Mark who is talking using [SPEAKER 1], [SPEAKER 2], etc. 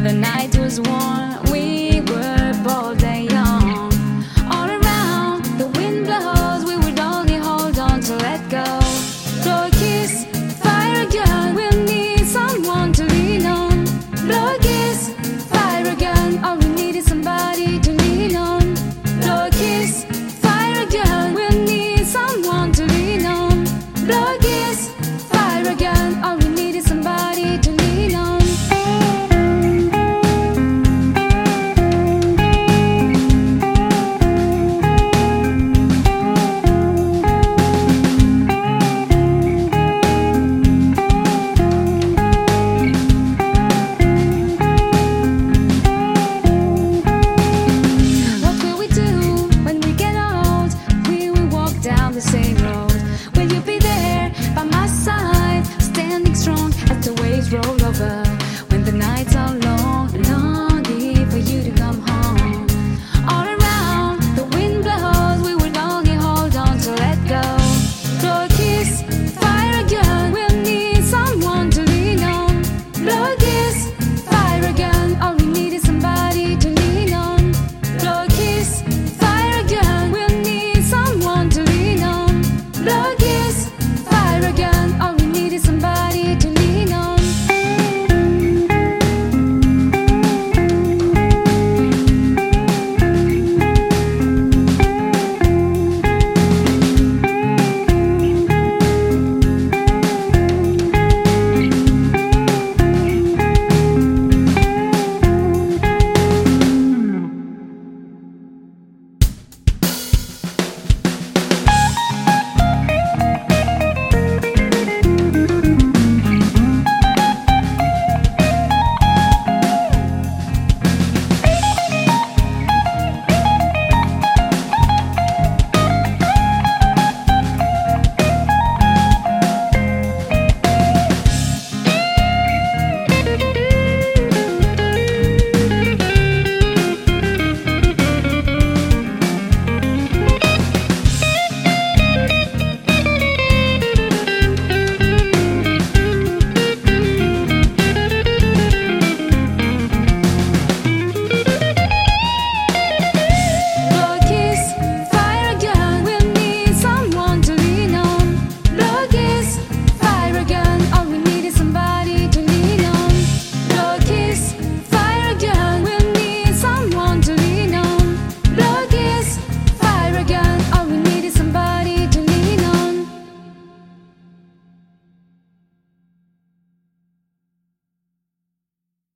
[SPEAKER 1] the night was warm.